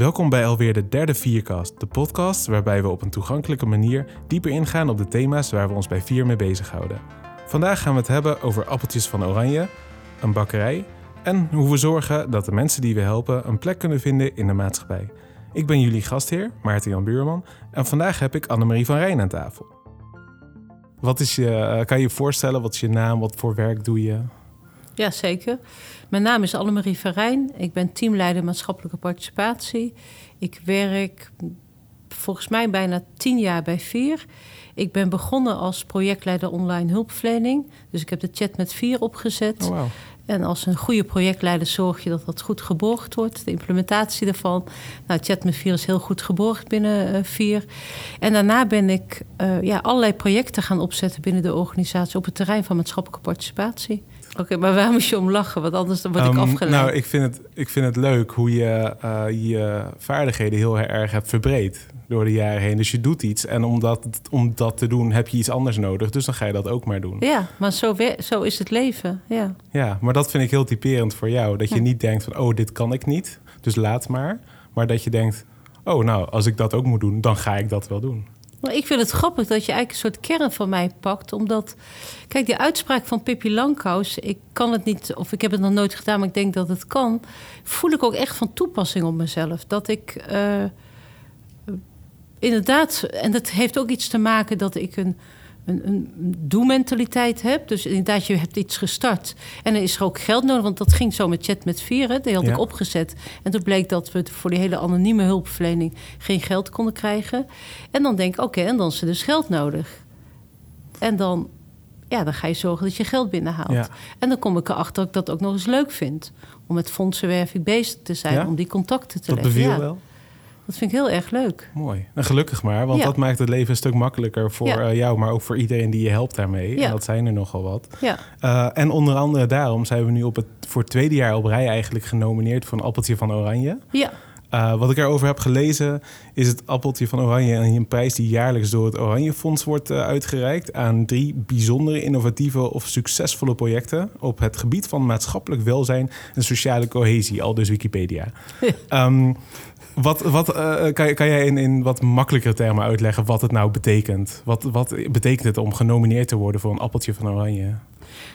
Welkom bij alweer de derde Vierkast, de podcast waarbij we op een toegankelijke manier dieper ingaan op de thema's waar we ons bij Vier mee bezighouden. Vandaag gaan we het hebben over appeltjes van oranje, een bakkerij en hoe we zorgen dat de mensen die we helpen een plek kunnen vinden in de maatschappij. Ik ben jullie gastheer, Maarten Jan Buurman, en vandaag heb ik Annemarie van Rijn aan tafel. Wat is je, eh, kan je je voorstellen, wat is je naam, wat voor werk doe je? Ja, zeker. Mijn naam is Annemarie Verijn. Ik ben teamleider maatschappelijke participatie. Ik werk volgens mij bijna tien jaar bij Vier. Ik ben begonnen als projectleider online hulpverlening. Dus ik heb de chat met Vier opgezet. Oh, wow. En als een goede projectleider zorg je dat dat goed geborgd wordt. De implementatie daarvan. Nou, chat met Vier is heel goed geborgd binnen uh, Vier. En daarna ben ik uh, ja, allerlei projecten gaan opzetten binnen de organisatie... op het terrein van maatschappelijke participatie. Oké, okay, maar waar moest je om lachen? Want anders dan word ik um, afgeleid. Nou, ik vind, het, ik vind het leuk hoe je uh, je vaardigheden heel erg hebt verbreed door de jaren heen. Dus je doet iets en om dat, om dat te doen heb je iets anders nodig. Dus dan ga je dat ook maar doen. Ja, maar zo, zo is het leven. Ja. ja, maar dat vind ik heel typerend voor jou. Dat je ja. niet denkt van, oh, dit kan ik niet, dus laat maar. Maar dat je denkt, oh, nou, als ik dat ook moet doen, dan ga ik dat wel doen. Maar ik vind het grappig dat je eigenlijk een soort kern van mij pakt. Omdat, kijk, die uitspraak van Pippi Langkous... ik kan het niet, of ik heb het nog nooit gedaan, maar ik denk dat het kan... voel ik ook echt van toepassing op mezelf. Dat ik uh, inderdaad... en dat heeft ook iets te maken dat ik een, een, een doe-mentaliteit heb. Dus inderdaad, je hebt iets gestart. En er is er ook geld nodig, want dat ging zo met Chat met Vieren. Die had ja. ik opgezet. En toen bleek dat we voor die hele anonieme hulpverlening... geen geld konden krijgen. En dan denk ik, oké, okay, en dan is er dus geld nodig. En dan, ja, dan ga je zorgen dat je geld binnenhaalt. Ja. En dan kom ik erachter dat ik dat ook nog eens leuk vind. Om met fondsenwerving bezig te zijn, ja? om die contacten te dat leggen. Dat beviel wel? Dat vind ik heel erg leuk. Mooi. En gelukkig maar, want ja. dat maakt het leven een stuk makkelijker voor ja. uh, jou, maar ook voor iedereen die je helpt daarmee. Ja. En dat zijn er nogal wat. Ja. Uh, en onder andere daarom zijn we nu op het, voor het tweede jaar op rij eigenlijk genomineerd voor een appeltje van Oranje. Ja. Uh, wat ik erover heb gelezen is het appeltje van Oranje een prijs die jaarlijks door het Oranje Fonds wordt uh, uitgereikt aan drie bijzondere, innovatieve of succesvolle projecten op het gebied van maatschappelijk welzijn en sociale cohesie, al dus Wikipedia. um, wat, wat, uh, kan, kan jij in, in wat makkelijkere termen uitleggen wat het nou betekent? Wat, wat betekent het om genomineerd te worden voor een appeltje van Oranje?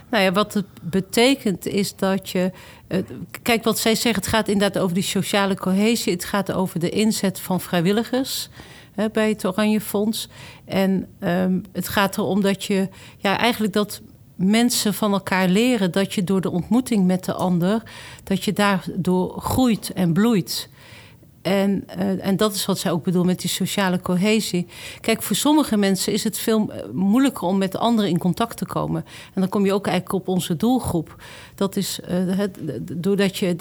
Nou ja, wat het betekent is dat je. Uh, kijk, wat zij zeggen, het gaat inderdaad over die sociale cohesie. Het gaat over de inzet van vrijwilligers hè, bij het Oranje Fonds. En um, het gaat erom dat je. Ja, eigenlijk dat mensen van elkaar leren dat je door de ontmoeting met de ander. dat je daardoor groeit en bloeit. En, uh, en dat is wat zij ook bedoelt met die sociale cohesie. Kijk, voor sommige mensen is het veel moeilijker om met anderen in contact te komen. En dan kom je ook eigenlijk op onze doelgroep. Dat is uh, het, doordat je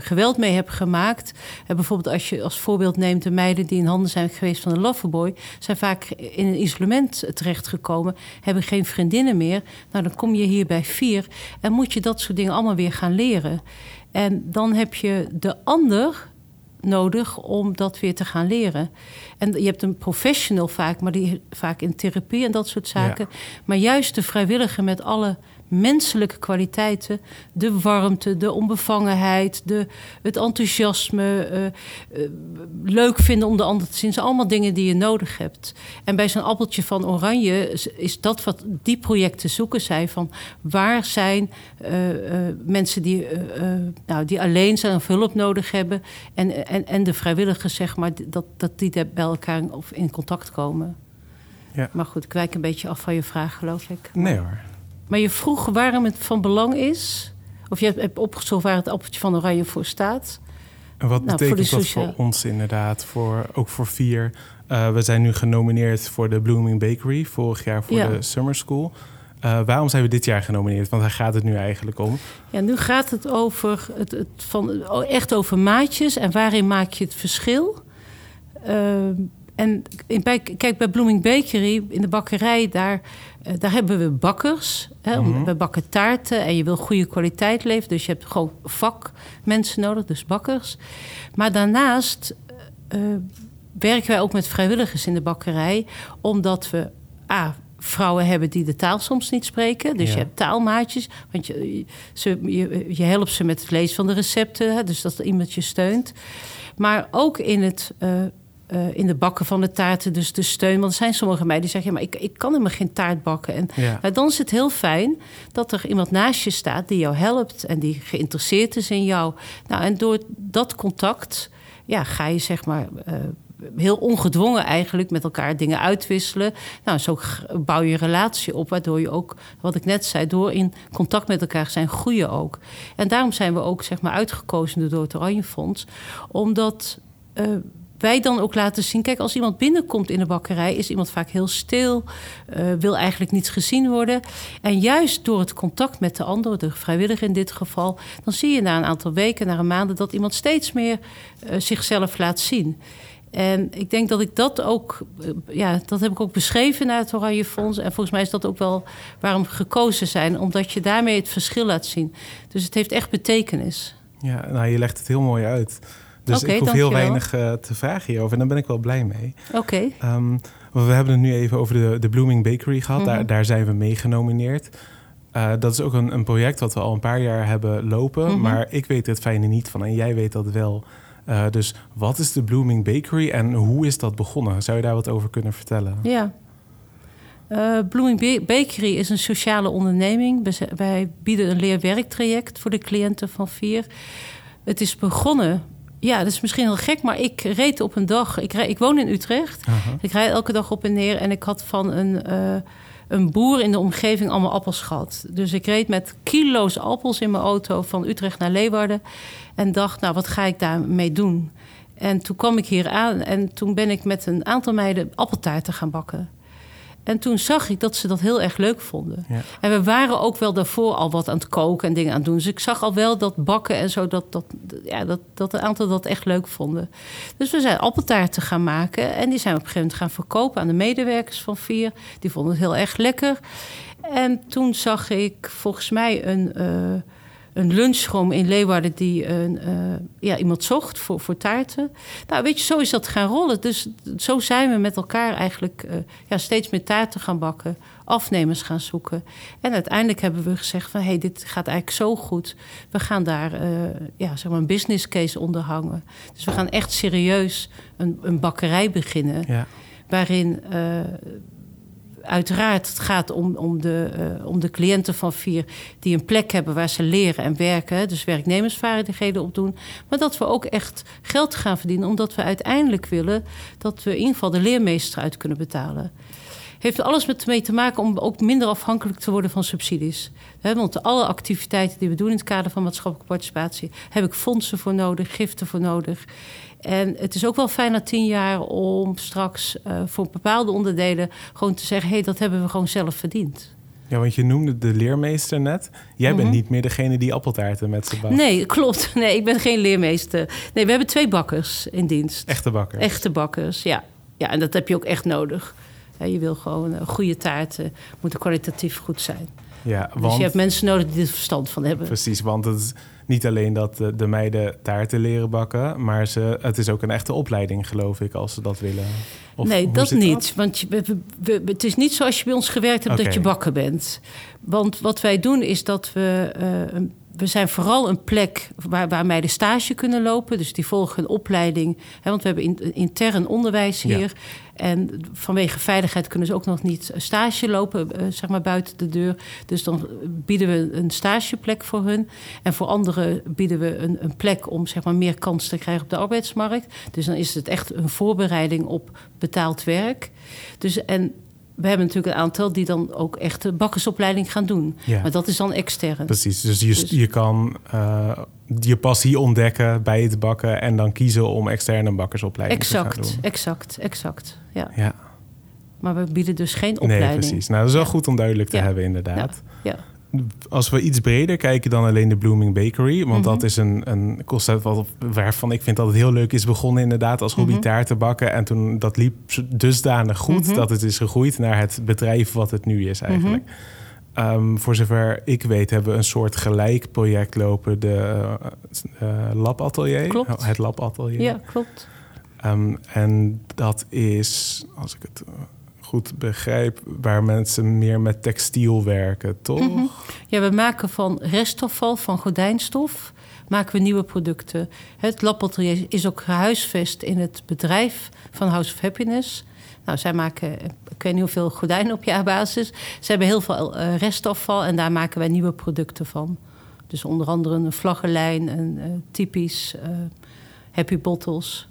geweld mee hebt gemaakt. Bijvoorbeeld als je als voorbeeld neemt de meiden die in handen zijn geweest van een loverboy, zijn vaak in een isolement terechtgekomen, hebben geen vriendinnen meer. Nou, dan kom je hier bij vier en moet je dat soort dingen allemaal weer gaan leren. En dan heb je de ander nodig om dat weer te gaan leren. En je hebt een professional vaak, maar die vaak in therapie en dat soort zaken. Ja. Maar juist de vrijwilliger met alle menselijke kwaliteiten, de warmte, de onbevangenheid, de, het enthousiasme, uh, uh, leuk vinden om de ander te zien, zijn allemaal dingen die je nodig hebt. En bij zo'n appeltje van oranje is dat wat die projecten zoeken zij van waar zijn uh, mensen die, nou, die alleen zijn of hulp nodig hebben en, en, en de vrijwilligers zeg maar dat, dat die bij elkaar of in contact komen. Ja. Maar goed, ik wijk een beetje af van je vraag, geloof ik. Nee hoor. Maar je vroeg waarom het van belang is. Of je hebt opgezocht waar het appeltje van oranje voor staat. En wat nou, betekent voor dat voor ons inderdaad? Voor, ook voor vier. Uh, we zijn nu genomineerd voor de Blooming Bakery. Vorig jaar voor ja. de Summer School. Uh, waarom zijn we dit jaar genomineerd? Want daar gaat het nu eigenlijk om. Ja, nu gaat het over het, het van, echt over maatjes en waarin maak je het verschil. Uh, en in, bij, kijk, bij Blooming Bakery, in de bakkerij, daar, uh, daar hebben we bakkers. Hè, mm -hmm. We bakken taarten en je wil goede kwaliteit leveren. Dus je hebt gewoon vakmensen nodig, dus bakkers. Maar daarnaast uh, werken wij ook met vrijwilligers in de bakkerij. Omdat we A, vrouwen hebben die de taal soms niet spreken. Dus Ja. je hebt taalmaatjes. Want je, ze, je, je helpt ze met het lezen van de recepten. Hè, dus dat iemand je steunt. Maar ook in het... eh, eh, in de bakken van de taarten, dus de steun. Want er zijn sommige meiden die zeggen... Ja, maar ik, ik kan helemaal geen taart bakken. En Ja. nou, dan is het heel fijn dat er iemand naast je staat... die jou helpt en die geïnteresseerd is in jou. Nou, en door dat contact ja, ga je zeg maar... eh, heel ongedwongen eigenlijk met elkaar dingen uitwisselen. Nou, zo bouw je een relatie op, waardoor je ook, wat ik net zei, door in contact met elkaar zijn, groeien ook. En daarom zijn we ook zeg maar uitgekozen door het Oranje Fonds, omdat eh, wij dan ook laten zien, kijk, als iemand binnenkomt in de bakkerij, is iemand vaak heel stil, eh, wil eigenlijk niet gezien worden. En juist door het contact met de ander, de vrijwilliger in dit geval, dan zie je na een aantal weken, na een maanden, dat iemand steeds meer eh, zichzelf laat zien. En ik denk dat ik dat ook, eh, ja, dat heb ik ook beschreven naar het Oranje Fonds. En volgens mij is dat ook wel waarom gekozen zijn, omdat je daarmee het verschil laat zien. Dus het heeft echt betekenis. Ja, nou, je legt het heel mooi uit. Dus Oké, ik hoef heel weinig eh, te vragen hierover. En daar ben ik wel blij mee. Oké, Ehm, we hebben het nu even over de, de Blooming Bakery gehad. daar, Mhm. daar zijn we mee genomineerd. Eh, dat is ook een, een project wat we al een paar jaar hebben lopen. Mhm. Maar ik weet het fijne niet van en jij weet dat wel. Eh, dus wat is de Blooming Bakery en hoe is dat begonnen? Zou je daar wat over kunnen vertellen? ja. Blooming Ba- Bakery is een sociale onderneming. Wij bieden een leerwerktraject voor de cliënten van Vier. Het is begonnen, ja, dat is misschien heel gek, maar ik reed op een dag. Ik, ik woon in Utrecht. Ik rijd elke dag op en neer en ik had van een, eh, een boer in de omgeving allemaal appels gehad. Dus ik reed met kilo's appels in mijn auto van Utrecht naar Leeuwarden. En dacht, nou, wat ga ik daarmee doen? En toen kwam ik hier aan en toen ben ik met een aantal meiden appeltaarten gaan bakken. En toen zag ik dat ze dat heel erg leuk vonden. Ja. En we waren ook wel daarvoor al wat aan het koken en dingen aan het doen. Dus ik zag al wel dat bakken en zo, dat, dat, ja, dat, dat een aantal dat echt leuk vonden. Dus we zijn appeltaarten gaan maken. En die zijn we op een gegeven moment gaan verkopen aan de medewerkers van Vier. Die vonden het heel erg lekker. En toen zag ik volgens mij een, eh een lunchroom in Leeuwarden die een, eh, ja, iemand zocht voor, voor taarten. Nou, weet je, zo is dat gaan rollen. Dus zo zijn we met elkaar eigenlijk eh, ja, steeds meer taarten gaan bakken. Afnemers gaan zoeken. En uiteindelijk hebben we gezegd van... hé, hey, dit gaat eigenlijk zo goed. We gaan daar eh, ja, zeg maar een business case onder hangen. Dus we gaan echt serieus een, een bakkerij beginnen... Ja. waarin uiteraard het gaat om, om, de, eh, om de cliënten van Vier... die een plek hebben waar ze leren en werken. Dus werknemersvaardigheden opdoen. Maar dat we ook echt geld gaan verdienen... omdat we uiteindelijk willen dat we in ieder geval de leermeester uit kunnen betalen heeft alles met mee te maken om ook minder afhankelijk te worden van subsidies. Want alle activiteiten die we doen in het kader van maatschappelijke participatie, heb ik fondsen voor nodig, giften voor nodig. En het is ook wel fijn na tien jaar om straks eh, voor bepaalde onderdelen gewoon te zeggen: hé, hey, dat hebben we gewoon zelf verdiend. ja, want je noemde de leermeester net. Jij bent Mhm. niet meer degene die appeltaarten met ze bakt. Nee, klopt. Nee, ik ben geen leermeester. Nee, we hebben twee bakkers in dienst. Echte bakker. Echte bakkers, ja. Ja, en dat heb je ook echt nodig. Ja, je wil gewoon eh, goede taarten, moeten kwalitatief goed zijn. Ja, Dus want... je hebt mensen nodig die er verstand van hebben. Precies, want het is niet alleen dat de, de meiden taarten leren bakken, maar ze, het is ook een echte opleiding, geloof ik, als ze dat willen. Of nee, dat niet. Want je, we- het is niet zoals je bij ons gewerkt hebt dat je bakker bent. Want wat wij doen is dat we. eh, een- we zijn vooral een plek waar, waar meiden stage kunnen lopen. Dus die volgen een opleiding. Hè, want we hebben in- intern onderwijs Ja. hier. En vanwege veiligheid kunnen ze ook nog niet stage lopen, eh, zeg maar buiten de deur. Dus dan bieden we een stageplek voor hun. En voor anderen bieden we een, een plek om zeg maar, meer kans te krijgen op de arbeidsmarkt. Dus dan is het echt een voorbereiding op betaald werk. Dus, en we hebben natuurlijk een aantal die dan ook echt de bakkersopleiding gaan doen. Ja. Maar dat is dan extern. Precies, dus je, Dus- je kan eh, je passie ontdekken bij het bakken en dan kiezen om externe bakkersopleiding te gaan Exact, doen. exact, exact. Ja. Ja, Maar we bieden dus geen opleiding. nee, precies. Nou, dat is wel goed om duidelijk te hebben, inderdaad. Ja. Als we iets breder kijken dan alleen de Blooming Bakery, want Mhm. dat is een, een concept wat, waarvan ik vind dat het heel leuk is begonnen, inderdaad, als hobby Mhm. taarten bakken. En toen dat liep dusdanig goed Mhm. dat het is gegroeid naar het bedrijf wat het nu is eigenlijk. Ehm, voor zover ik weet hebben we een soort gelijk project lopen, de eh, Labatelier. Klopt. Het Labatelier. ja, klopt. Ehm, en dat is, als ik het eh, goed begrijp, waar mensen meer met textiel werken, toch? Mhm. Ja, we maken van restafval, van gordijnstof, maken we nieuwe producten. Het labatelier is ook gehuisvest in het bedrijf van House of Happiness. Nou, zij maken, ik weet niet hoeveel gordijnen op jaarbasis. Ze hebben heel veel uh, restafval en daar maken wij nieuwe producten van. Dus onder andere een vlaggenlijn, een uh, typisch uh, Happy Bottles.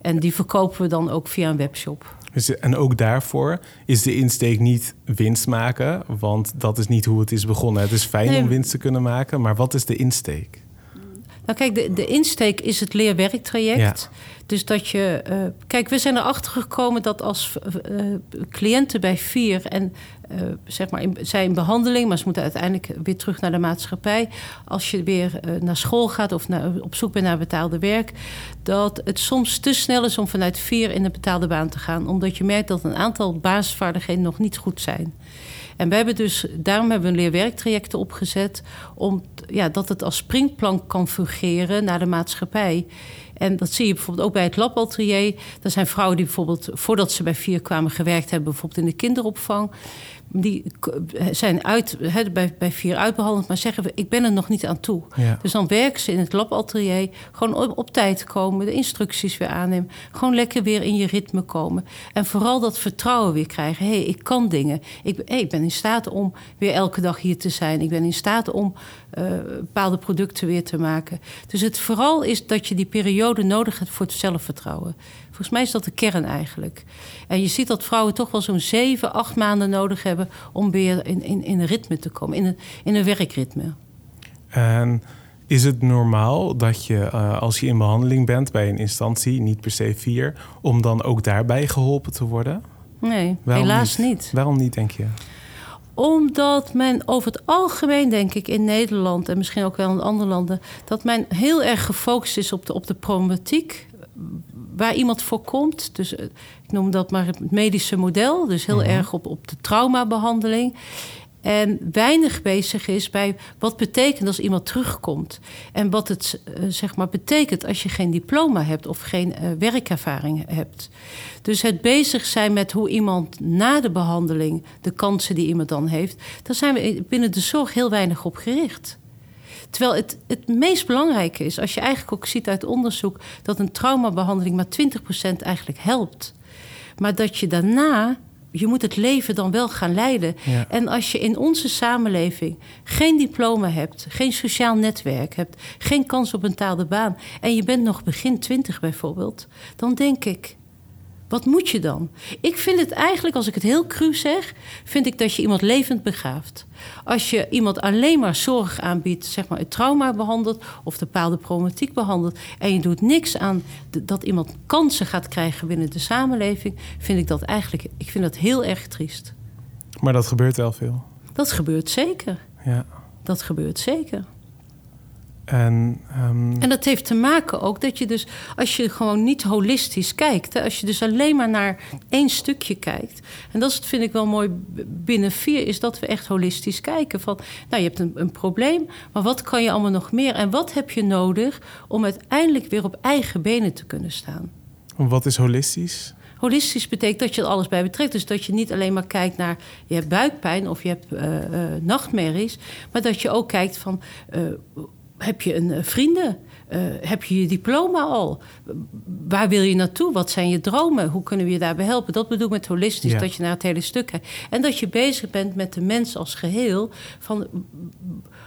En die verkopen we dan ook via een webshop. Dus, en ook daarvoor is de insteek niet winst maken, want dat is niet hoe het is begonnen. Het is fijn om winst te kunnen maken, maar wat is de insteek? Nou kijk, de, de insteek is het leerwerktraject. Dus dat je... Uh, kijk, we zijn erachter gekomen dat als uh, cliënten bij vier... en uh, zeg maar, in, zijn in behandeling... maar ze moeten uiteindelijk weer terug naar de maatschappij... als je weer naar school gaat of naar, op zoek bent naar betaalde werk... dat het soms te snel is om vanuit vier in een betaalde baan te gaan. Omdat je merkt dat een aantal basisvaardigheden nog niet goed zijn. En we hebben dus, daarom hebben we een leerwerktrajecten opgezet, om ja, dat het als springplank kan fungeren naar de maatschappij. En dat zie je bijvoorbeeld ook bij het labatelier. Er zijn vrouwen die bijvoorbeeld, voordat ze bij Vier kwamen, gewerkt hebben, bijvoorbeeld in de kinderopvang die zijn uit, bij, bij vier uitbehandeld, maar zeggen we: Ik ben er nog niet aan toe. Dus dan werken ze in het labatelier, gewoon op, op, tijd komen, de instructies weer aannemen, gewoon lekker weer in je ritme komen. En vooral dat vertrouwen weer krijgen: hé, hey, ik kan dingen. Ik, hey, ik ben in staat om weer elke dag hier te zijn. Ik ben in staat om uh, bepaalde producten weer te maken. Dus het vooral is dat je die periode nodig hebt voor het zelfvertrouwen. Volgens mij is dat de kern eigenlijk. En je ziet dat vrouwen toch wel zo'n zeven, acht maanden nodig hebben om weer in, in, in een ritme te komen, in een, in een werkritme. En is het normaal dat je uh, als je in behandeling bent bij een instantie, niet per se vier, om dan ook daarbij geholpen te worden? Nee, helaas niet? niet. Waarom niet, denk je? Omdat men over het algemeen, denk ik, in Nederland en misschien ook wel in andere landen, dat men heel erg gefocust is op de, op de problematiek waar iemand voor komt. Dus eh, ik noem dat maar het medische model. Dus heel mhm. erg op, op de traumabehandeling. En weinig bezig is bij wat betekent als iemand terugkomt. En wat het uh, zeg maar betekent als je geen diploma hebt of geen uh, werkervaring hebt. Dus het bezig zijn met hoe iemand na de behandeling, de kansen die iemand dan heeft, daar zijn we binnen de zorg heel weinig op gericht. Terwijl het, het meest belangrijke is, als je eigenlijk ook ziet uit onderzoek, dat een traumabehandeling maar 20% eigenlijk helpt. Maar dat je daarna je moet het leven dan wel gaan leiden. En als je in onze samenleving geen diploma hebt, geen sociaal netwerk hebt, geen kans op een taalde baan en je bent nog begin twintig bijvoorbeeld, dan denk ik, wat moet je dan? Ik vind het eigenlijk, als ik het heel cru zeg, vind ik dat je iemand levend begraaft. Als je iemand alleen maar zorg aanbiedt, zeg maar het trauma behandelt of de bepaalde problematiek behandelt, en je doet niks aan dat iemand kansen gaat krijgen binnen de samenleving, vind ik dat eigenlijk, ik vind dat heel erg triest. Maar dat gebeurt wel veel. Dat gebeurt zeker. Ja. Dat gebeurt zeker. En, um... en dat heeft te maken ook dat je dus, als je gewoon niet holistisch kijkt, hè, als je dus alleen maar naar één stukje kijkt. En dat is, vind ik wel mooi binnen vier, is dat we echt holistisch kijken. Van, nou, je hebt een, een probleem, maar wat kan je allemaal nog meer? En wat heb je nodig om uiteindelijk weer op eigen benen te kunnen staan? Wat is holistisch? Holistisch betekent dat je er alles bij betrekt. Dus dat je niet alleen maar kijkt naar je hebt buikpijn of je hebt uh, uh, nachtmerries, maar dat je ook kijkt van. Uh, heb je een uh, vrienden? Uh, heb je je diploma al? Waar wil je naartoe? Wat zijn je dromen? Hoe kunnen we je daarbij helpen? Dat bedoel ik met holistisch, ja. dat je naar het hele stuk kijkt. En dat je bezig bent met de mens als geheel. Van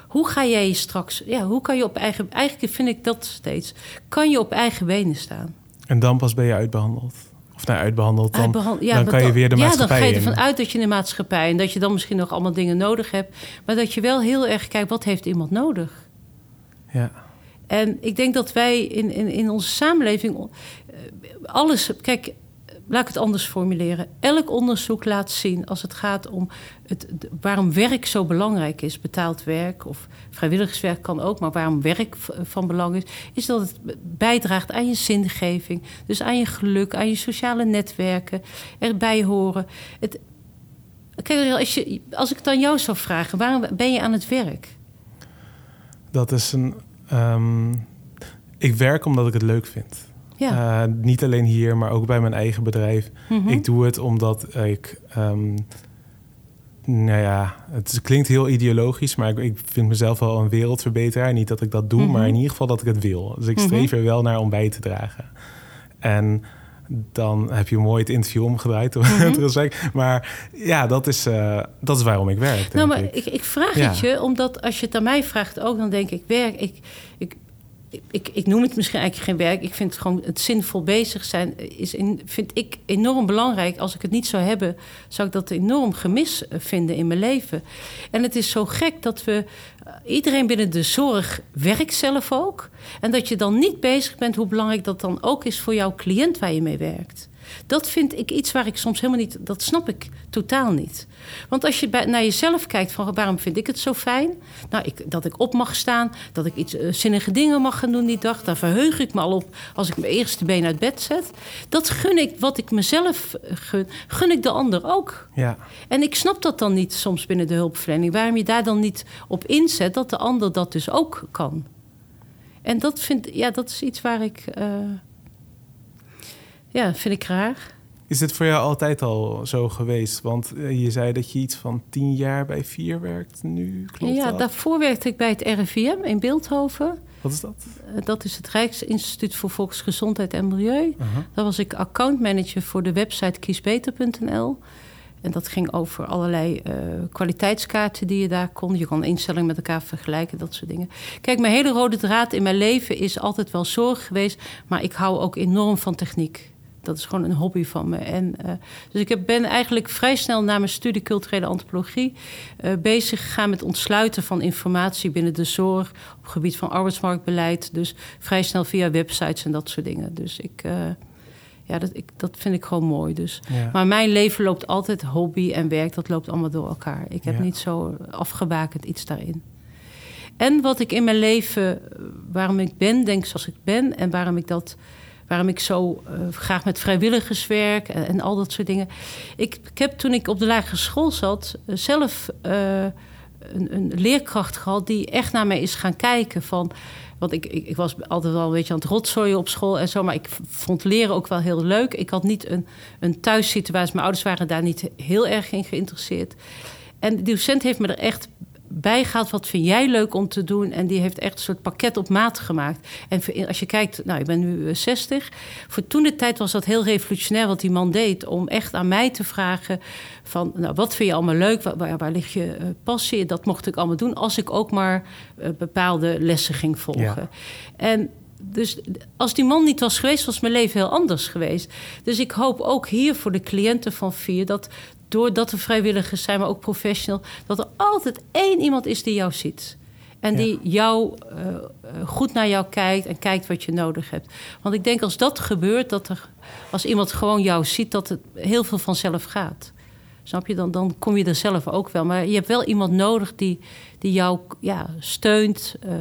hoe ga jij je straks... Ja, hoe kan je op eigen... Eigenlijk vind ik dat steeds. Kan je op eigen benen staan? En dan pas ben je uitbehandeld? Of nou, uitbehandeld, dan, Uitbehand ja, dan kan je weer de maatschappij Ja, dan ga je ervan uit dat je in de maatschappij... en dat je dan misschien nog allemaal dingen nodig hebt... maar dat je wel heel erg kijkt, wat heeft iemand nodig? Ja. En ik denk dat wij in, in, in onze samenleving eh, alles. Kijk, laat ik het anders formuleren. Elk onderzoek laat zien als het gaat om het, waarom werk zo belangrijk is, betaald werk of vrijwilligerswerk kan ook, maar waarom werk van belang is, is dat het bijdraagt aan je zingeving, dus aan je geluk, aan je sociale netwerken, erbij horen. Het, kijk, als, je, als ik het aan jou zou vragen, waarom ben je aan het werk? Dat is een. Um, ik werk omdat ik het leuk vind. Ja. Eh, niet alleen hier, maar ook bij mijn eigen bedrijf. Mhm. Ik doe het omdat ik. ehm, nou ja, het klinkt heel ideologisch, maar ik, ik vind mezelf wel een wereldverbeteraar. Niet dat ik dat doe, Mhm. maar in ieder geval dat ik het wil. Dus ik Mhm. streef er wel naar om bij te dragen. En dan heb je mooi het interview omgedraaid het gesprek. Maar ja, dat is, eh, dat is waarom ik werk. Nou, maar ik. ik, ik vraag Ja. het je, omdat als je het aan mij vraagt ook, dan denk ik werk. Ik, ik, ik, ik noem het misschien eigenlijk geen werk. Ik vind het gewoon het zinvol bezig zijn is in, vind ik enorm belangrijk. Als ik het niet zou hebben, zou ik dat enorm gemis vinden in mijn leven. En het is zo gek dat we iedereen binnen de zorg werkt zelf ook. En dat je dan niet bezig bent hoe belangrijk dat dan ook is voor jouw cliënt waar je mee werkt. Dat vind ik iets waar ik soms helemaal niet. Dat snap ik totaal niet. Want als je bij, naar jezelf kijkt van waarom vind ik het zo fijn? Nou, ik, dat ik op mag staan, dat ik iets eh, zinnige dingen mag gaan doen die dag. Daar verheug ik me al op als ik mijn eerste been uit bed zet. Dat gun ik, wat ik mezelf eh, gun, gun ik de ander ook. Ja, En ik snap dat dan niet soms binnen de hulpverlening. Waarom je daar dan niet op inzet dat de ander dat dus ook kan. En dat, vind, ja, dat is iets waar ik. eh, ja, vind ik raar. Is dit voor jou altijd al zo geweest? Want eh, je zei dat je iets van tien jaar bij Vier werkt nu, klopt ja, dat? daarvoor werkte ik bij het RIVM in Beeldhoven. Wat is dat? Eh, Dat is het Rijksinstituut voor Volksgezondheid en Milieu. Aha. Daar was ik accountmanager voor de website kiesbeter.nl. En dat ging over allerlei eh, kwaliteitskaarten die je daar kon. Je kon instellingen met elkaar vergelijken, dat soort dingen. Kijk, mijn hele rode draad in mijn leven is altijd wel zorg geweest. Maar ik hou ook enorm van techniek. Dat is gewoon een hobby van me. En, eh, dus ik heb, ben eigenlijk vrij snel na mijn studie culturele antropologie eh, bezig gegaan met ontsluiten van informatie binnen de zorg op het gebied van arbeidsmarktbeleid. Dus vrij snel via websites en dat soort dingen. Dus ik, eh, ja, dat, ik, dat vind ik gewoon mooi. Dus. Ja. Maar mijn leven loopt altijd hobby en werk, dat loopt allemaal door elkaar. Ik heb Ja. niet zo afgebakend iets daarin. En wat ik in mijn leven, waarom ik ben, denk zoals ik ben en waarom ik dat. Waarom ik zo eh, graag met vrijwilligers werk en, en al dat soort dingen. Ik, ik heb toen ik op de lagere school zat, eh, zelf eh, een, een leerkracht gehad die echt naar mij is gaan kijken. Van, want ik, ik, ik was altijd wel een beetje aan het rotzooien op school en zo. Maar ik vond leren ook wel heel leuk. Ik had niet een, een thuissituatie. Mijn ouders waren daar niet heel erg in geïnteresseerd. En de docent heeft me er echt bij gehaald. Wat vind jij leuk om te doen? En die heeft echt een soort pakket op maat gemaakt. En als je kijkt, nou, ik ben nu eh, 60. Voor toen de tijd was dat heel revolutionair wat die man deed. Om echt aan mij te vragen van, nou, wat vind je allemaal leuk? Waar, waar, waar ligt je eh, passie? Dat mocht ik allemaal doen als ik ook maar eh, bepaalde lessen ging volgen. Ja. En dus als die man niet was geweest, was mijn leven heel anders geweest. Dus ik hoop ook hier voor de cliënten van Vier dat doordat er vrijwilligers zijn, maar ook professional, dat er altijd één iemand is die jou ziet. En Ja. die jou eh, eh, goed naar jou kijkt en kijkt wat je nodig hebt. Want ik denk als dat gebeurt, dat er als iemand gewoon jou ziet, dat het heel veel vanzelf gaat. Snap je? Dan, dan kom je er zelf ook wel. Maar je hebt wel iemand nodig die, die jou ja, steunt. eh,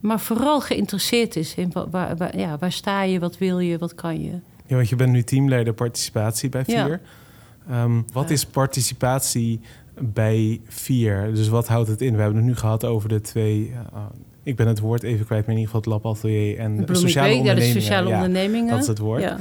maar vooral geïnteresseerd is in wa- waar, waar, ja, waar sta je, wat wil je, wat kan je. Ja, want je bent nu teamleider participatie bij Ja. Ehm, wat is participatie bij Vier? Dus wat houdt het in? We hebben het nu gehad over de twee... eh, ik ben het woord even kwijt, maar in ieder geval het labatelier en de sociale ja, ondernemingen. Ja, dat is het woord. Ja.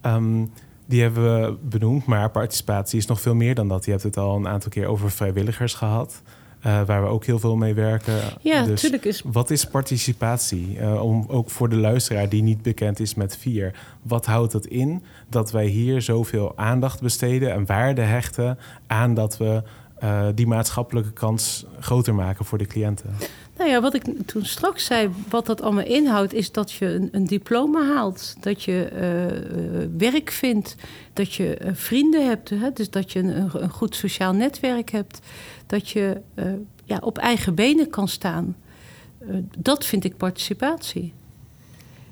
Ehm, die hebben we benoemd, maar participatie is nog veel meer dan dat. Je hebt het al een aantal keer over vrijwilligers gehad, eh, waar we ook heel veel mee werken. Ja, Dus natuurlijk is Wat is participatie? Eh, om, ook voor de luisteraar die niet bekend is met vier. Wat houdt het in dat wij hier zoveel aandacht besteden en waarde hechten aan dat we eh, die maatschappelijke kans groter maken voor de cliënten? Nou ja, wat ik toen straks zei, wat dat allemaal inhoudt, is dat je een, een diploma haalt. Dat je eh, eh, werk vindt. Dat je eh, vrienden hebt. Hè? Dus dat je een, een goed sociaal netwerk hebt. Dat je ja, op eigen benen kan staan. Dat vind ik participatie.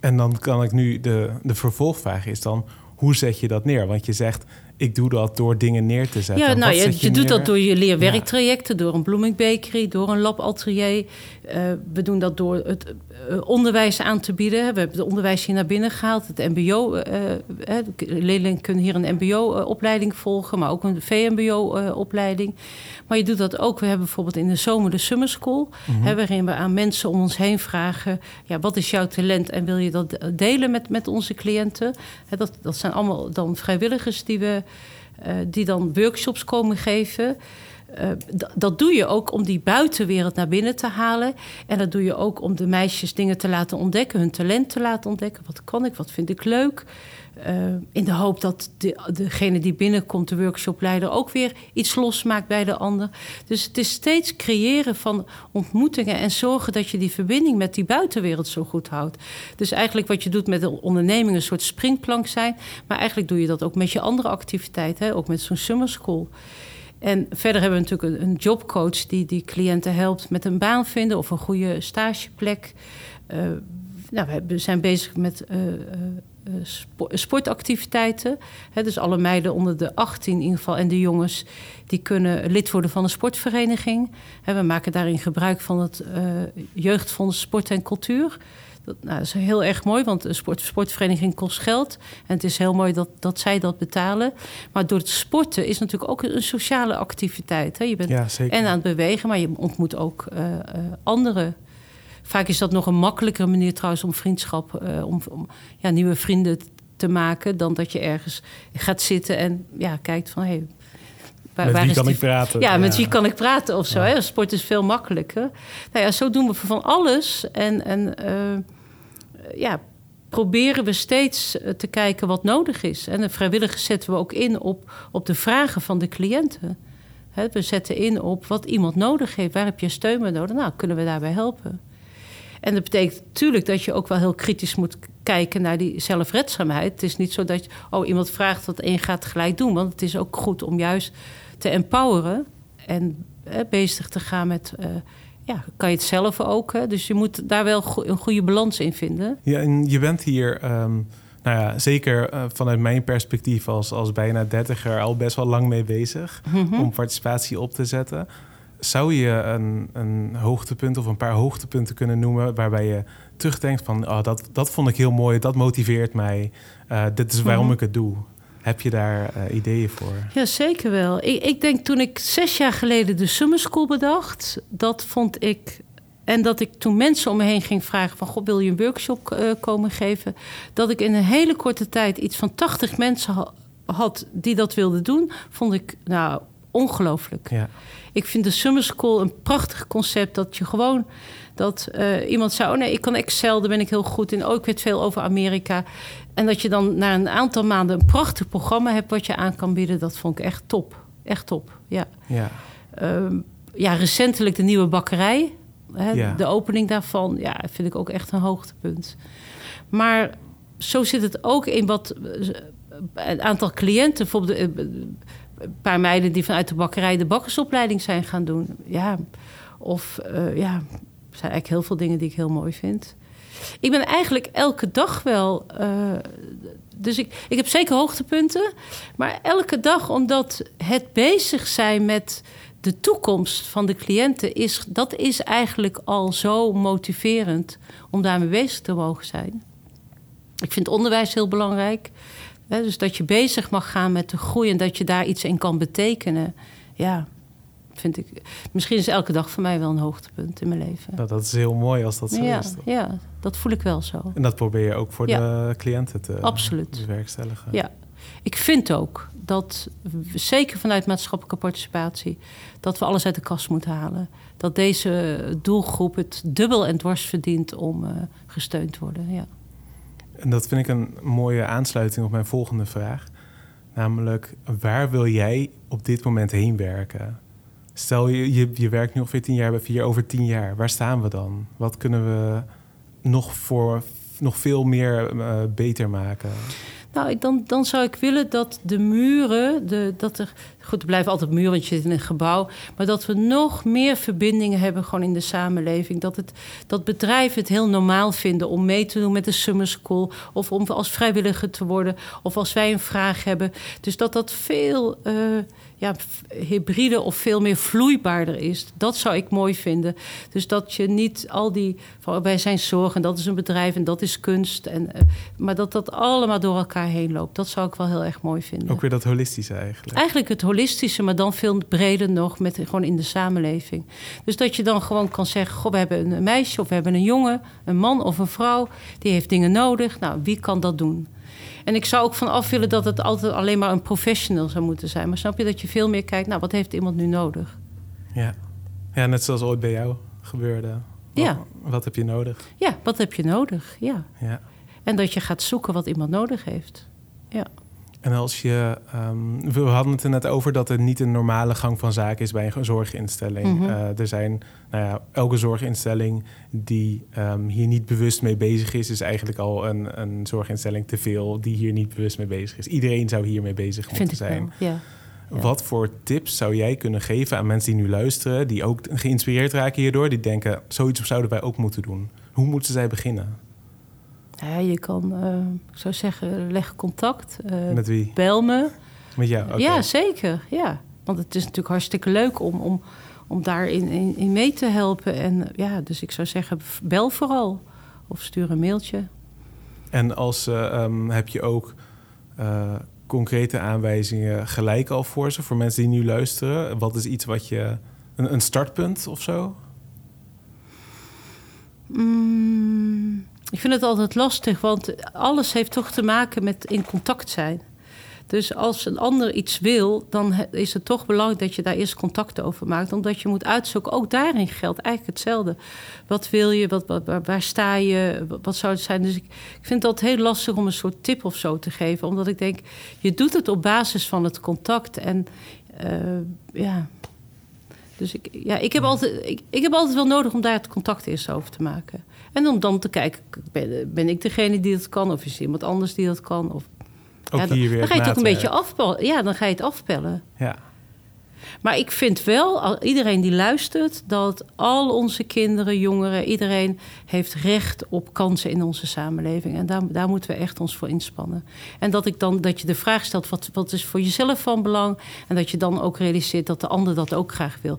En dan kan ik nu, de, de vervolgvraag is dan, hoe zet je dat neer? Want je zegt, ik doe dat door dingen neer te zetten. Ja, nou, je, je, doet dat door je leerwerktrajecten, door een blooming bakery, door een labatelier. Eh we doen dat door het eh, onderwijs aan te bieden. We hebben het onderwijs hier naar binnen gehaald, het mbo. eh eh, leerlingen kunnen hier een mbo-opleiding volgen, maar ook een VMBO-opleiding. maar je doet dat ook. We hebben bijvoorbeeld in de zomer de summer school, Mhm. hè, waarin we aan mensen om ons heen vragen... Ja, wat is jouw talent en wil je dat delen met, met onze cliënten? Hè, dat, dat zijn allemaal dan vrijwilligers die we die dan workshops komen geven. Eh, dat doe je ook om die buitenwereld naar binnen te halen. En dat doe je ook om de meisjes dingen te laten ontdekken, hun talent te laten ontdekken. Wat kan ik, wat vind ik leuk? Eh, in de hoop dat de, degene die binnenkomt, de workshopleider, ook weer iets losmaakt bij de ander. Dus het is steeds creëren van ontmoetingen en zorgen dat je die verbinding met die buitenwereld zo goed houdt. Dus eigenlijk wat je doet met de onderneming een soort springplank zijn. Maar eigenlijk doe je dat ook met je andere activiteiten, ook met zo'n summer school. En verder hebben we natuurlijk een, jobcoach die die cliënten helpt met een baan vinden of een goede stageplek. Eh, nou, we zijn bezig met eh, eh, spo- sportactiviteiten. Dus alle meiden onder de 18 in ieder geval en de jongens... die kunnen lid worden van een sportvereniging. We maken daarin gebruik van het Jeugdfonds Sport en Cultuur. Dat, nou, dat is heel erg mooi, want een sport, sportvereniging kost geld. En het is heel mooi dat, dat zij dat betalen. Maar door het sporten is natuurlijk ook een sociale activiteit. Hè. Je bent Ja, en aan het bewegen, maar je ontmoet ook eh, eh, anderen. Vaak is dat nog een makkelijkere manier trouwens om vriendschap, eh, om, om ja, nieuwe vrienden te maken, dan dat je ergens gaat zitten en ja, kijkt van hé, hey, waar, Met waar wie kan die- ik praten? Ja, met wie kan ik praten of zo. Ja. Hè? Sport is veel makkelijker. Nou ja, zo doen we van alles. En, en ja, proberen we steeds eh, te kijken wat nodig is. En de vrijwilligers zetten we ook in op, op de vragen van de cliënten. We zetten in op wat iemand nodig heeft. Waar heb je steun bij nodig? Nou, kunnen we daarbij helpen? En dat betekent natuurlijk dat je ook wel heel kritisch moet kijken naar die zelfredzaamheid. Het is niet zo dat je, oh, iemand vraagt wat je gaat gelijk doen. Want het is ook goed om juist te empoweren en eh, bezig te gaan met, eh, ja, kan je het zelf ook. Hè? Dus je moet daar wel go- een goede balans in vinden. Ja, en je bent hier, ehm, nou ja, zeker eh, vanuit mijn perspectief als, als bijna dertiger al best wel lang mee bezig Mhm. om participatie op te zetten. Zou je een, een hoogtepunt of een paar hoogtepunten kunnen noemen waarbij je terugdenkt van, oh, dat, dat vond ik heel mooi, dat motiveert mij, eh, dit is waarom Mhm. ik het doe. Heb je daar eh, ideeën voor? Ja, zeker wel. Ik, ik denk toen ik zes jaar geleden de Summer School bedacht, dat vond ik. En dat ik toen mensen om me heen ging vragen: van God, wil je een workshop eh, komen geven? Dat ik in een hele korte tijd iets van 80 mensen ha- had die dat wilden doen, vond ik nou ongelooflijk. Ja, Ik vind de Summer School een prachtig concept. Dat je gewoon dat eh, iemand zou, oh nee, ik kan Excel, daar ben ik heel goed in. Ook weet veel over Amerika. En dat je dan na een aantal maanden een prachtig programma hebt wat je aan kan bieden. Dat vond ik echt top. Echt top. Ja. ja. Ehm, ja, recentelijk de nieuwe bakkerij. Hè, Ja. De opening daarvan, ja, vind ik ook echt een hoogtepunt. Maar zo zit het ook in wat eh, een aantal cliënten, bijvoorbeeld eh, een paar meiden die vanuit de bakkerij de bakkersopleiding zijn gaan doen. Ja, of eh, ja, er zijn eigenlijk heel veel dingen die ik heel mooi vind. Ik ben eigenlijk elke dag wel. eh, dus ik, ik heb zeker hoogtepunten. Maar elke dag, omdat het bezig zijn met de toekomst van de cliënten, is, dat is eigenlijk al zo motiverend om daarmee bezig te mogen zijn. Ik vind onderwijs heel belangrijk. Hè, dus dat je bezig mag gaan met de groei en dat je daar iets in kan betekenen. Ja, vind ik. Misschien is elke dag voor mij wel een hoogtepunt in mijn leven. Nou, dat is heel mooi als dat zo ja, is. ja, dat voel ik wel zo. En dat probeer je ook voor de cliënten te Absoluut. bewerkstelligen. Ja. Ik vind ook dat, zeker vanuit maatschappelijke participatie, dat we alles uit de kast moeten halen. Dat deze doelgroep het dubbel en dwars verdient om eh, gesteund te worden. Ja. En dat vind ik een mooie aansluiting op mijn volgende vraag. Namelijk, waar wil jij op dit moment heen werken? Stel, je, je, je werkt nu ongeveer tien jaar bij vier, over tien jaar. Waar staan we dan? Wat kunnen we nog voor nog veel meer eh, beter maken? Nou, dan, dan zou ik willen dat de muren, de, dat er, goed, er blijven altijd muren, want je zit in een gebouw, maar dat we nog meer verbindingen hebben gewoon in de samenleving. Dat, het, dat bedrijven het heel normaal vinden om mee te doen met de summer school of om als vrijwilliger te worden of als wij een vraag hebben. Dus dat dat veel. Uh, ja, hybride of veel meer vloeibaarder is. Dat zou ik mooi vinden. Dus dat je niet al die. Van, wij zijn zorg en dat is een bedrijf en dat is kunst. En, uh, maar dat dat allemaal door elkaar heen loopt. Dat zou ik wel heel erg mooi vinden. Ook weer dat holistische eigenlijk. Eigenlijk het holistische, maar dan veel breder nog. Met, gewoon in de samenleving. Dus dat je dan gewoon kan zeggen: Goh, we hebben een meisje of we hebben een jongen, een man of een vrouw. Die heeft dingen nodig. Nou, wie kan dat doen? En ik zou ook van af willen dat het altijd alleen maar een professional zou moeten zijn. Maar snap je dat je veel meer kijkt, nou, wat heeft iemand nu nodig? Ja, ja net zoals ooit bij jou gebeurde. Wat, ja. Wat heb je nodig? Ja, wat heb je nodig? Ja. ja. En dat je gaat zoeken wat iemand nodig heeft. Ja. En als je, um, we hadden het er net over dat het niet een normale gang van zaken is bij een zorginstelling. Mm -hmm. uh, er zijn, nou ja, elke zorginstelling die um, hier niet bewust mee bezig is, is eigenlijk al een, een zorginstelling te veel die hier niet bewust mee bezig is. Iedereen zou hiermee bezig Vind moeten zijn. Wel, ja. Ja. Wat voor tips zou jij kunnen geven aan mensen die nu luisteren, die ook geïnspireerd raken hierdoor, die denken, zoiets zouden wij ook moeten doen? Hoe moeten zij beginnen? Ja, je kan, uh, ik zou zeggen, leg contact. Uh, Met wie? Bel me. Met jou? Okay. Ja, zeker. Ja. Want het is natuurlijk hartstikke leuk om, om, om daarin in, in mee te helpen. En ja, dus ik zou zeggen, bel vooral. Of stuur een mailtje. En als uh, um, heb je ook concrete aanwijzingen gelijk al voor ze, voor mensen die nu luisteren? Wat is iets wat je. een, een startpunt of zo? Mm. Ik vind het altijd lastig, want alles heeft toch te maken met in contact zijn. Dus als een ander iets wil, dan is het toch belangrijk dat je daar eerst contact over maakt. Omdat je moet uitzoeken, ook daarin geldt eigenlijk hetzelfde. Wat wil je, wat, waar, sta je, wat zou het zijn? Dus ik, vind dat heel lastig om een soort tip of zo te geven. Omdat ik denk, je doet het op basis van het contact. En uh, ja, dus ik, ja, ik, heb altijd, ik, ik heb altijd wel nodig om daar het contact eerst over te maken. En om dan te kijken, ben, ben ik degene die dat kan? Of is er iemand anders die dat kan? Of, ook ja, dan, hier weer dan ga je het ook een beetje afpellen. Ja, dan ga je het afpellen. Ja. Maar ik vind wel, iedereen die luistert, dat al onze kinderen, jongeren, iedereen heeft recht op kansen in onze samenleving. En daar, daar moeten we echt ons voor inspannen. En dat, ik dan, dat je de vraag stelt, wat, wat is voor jezelf van belang? En dat je dan ook realiseert dat de ander dat ook graag wil.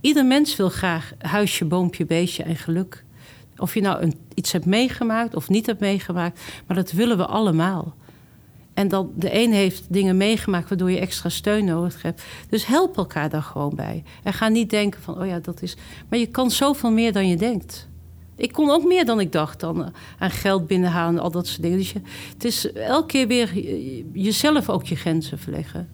Ieder mens wil graag huisje, boompje, beestje en geluk. Of je nou iets hebt meegemaakt of niet hebt meegemaakt, maar dat willen we allemaal. En dan de een heeft dingen meegemaakt waardoor je extra steun nodig hebt. Dus help elkaar daar gewoon bij. En ga niet denken van, oh ja, dat is. Maar je kan zoveel meer dan je denkt. Ik kon ook meer dan ik dacht dan eh, aan geld binnenhalen, al dat soort dingen. Dus je, het is elke keer weer jezelf ook je grenzen verleggen.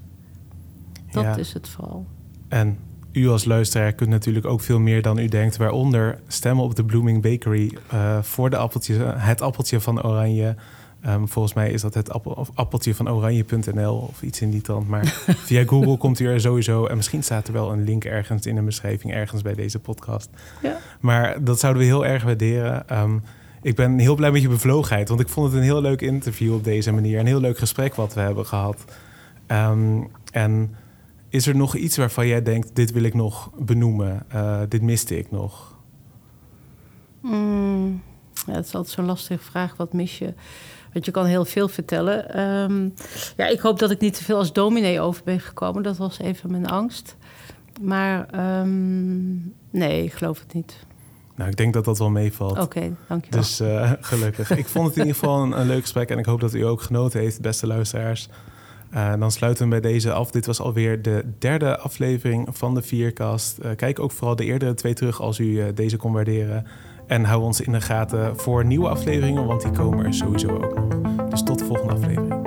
Dat ja. is het vooral. En u als luisteraar kunt natuurlijk ook veel meer dan u denkt. Waaronder stemmen op de Blooming Bakery uh, voor de appeltje, het appeltje van Oranje. Um, volgens mij is dat het appel, appeltje van oranje.nl of iets in die trant. Maar via Google komt u er sowieso. En misschien staat er wel een link ergens in de beschrijving, ergens bij deze podcast. Ja. Maar dat zouden we heel erg waarderen. Um, ik ben heel blij met je bevlogenheid, want ik vond het een heel leuk interview op deze manier. Een heel leuk gesprek wat we hebben gehad. Um, en is er nog iets waarvan jij denkt: dit wil ik nog benoemen, uh, dit miste ik nog? Mm, ja, het is altijd zo'n lastige vraag. Wat mis je? Want je kan heel veel vertellen. Um, ja, ik hoop dat ik niet te veel als dominee over ben gekomen. Dat was even mijn angst. Maar um, nee, ik geloof het niet. Nou, ik denk dat dat wel meevalt. Oké, okay, dankjewel. Dus uh, gelukkig. ik vond het in ieder geval een, een, leuk gesprek en ik hoop dat u ook genoten heeft, beste luisteraars. Uh, dan sluiten we bij deze af. Dit was alweer de derde aflevering van de Vierkast. Uh, kijk ook vooral de eerdere twee terug als u deze kon waarderen. En hou ons in de gaten voor nieuwe afleveringen, want die komen er sowieso ook nog. Dus tot de volgende aflevering.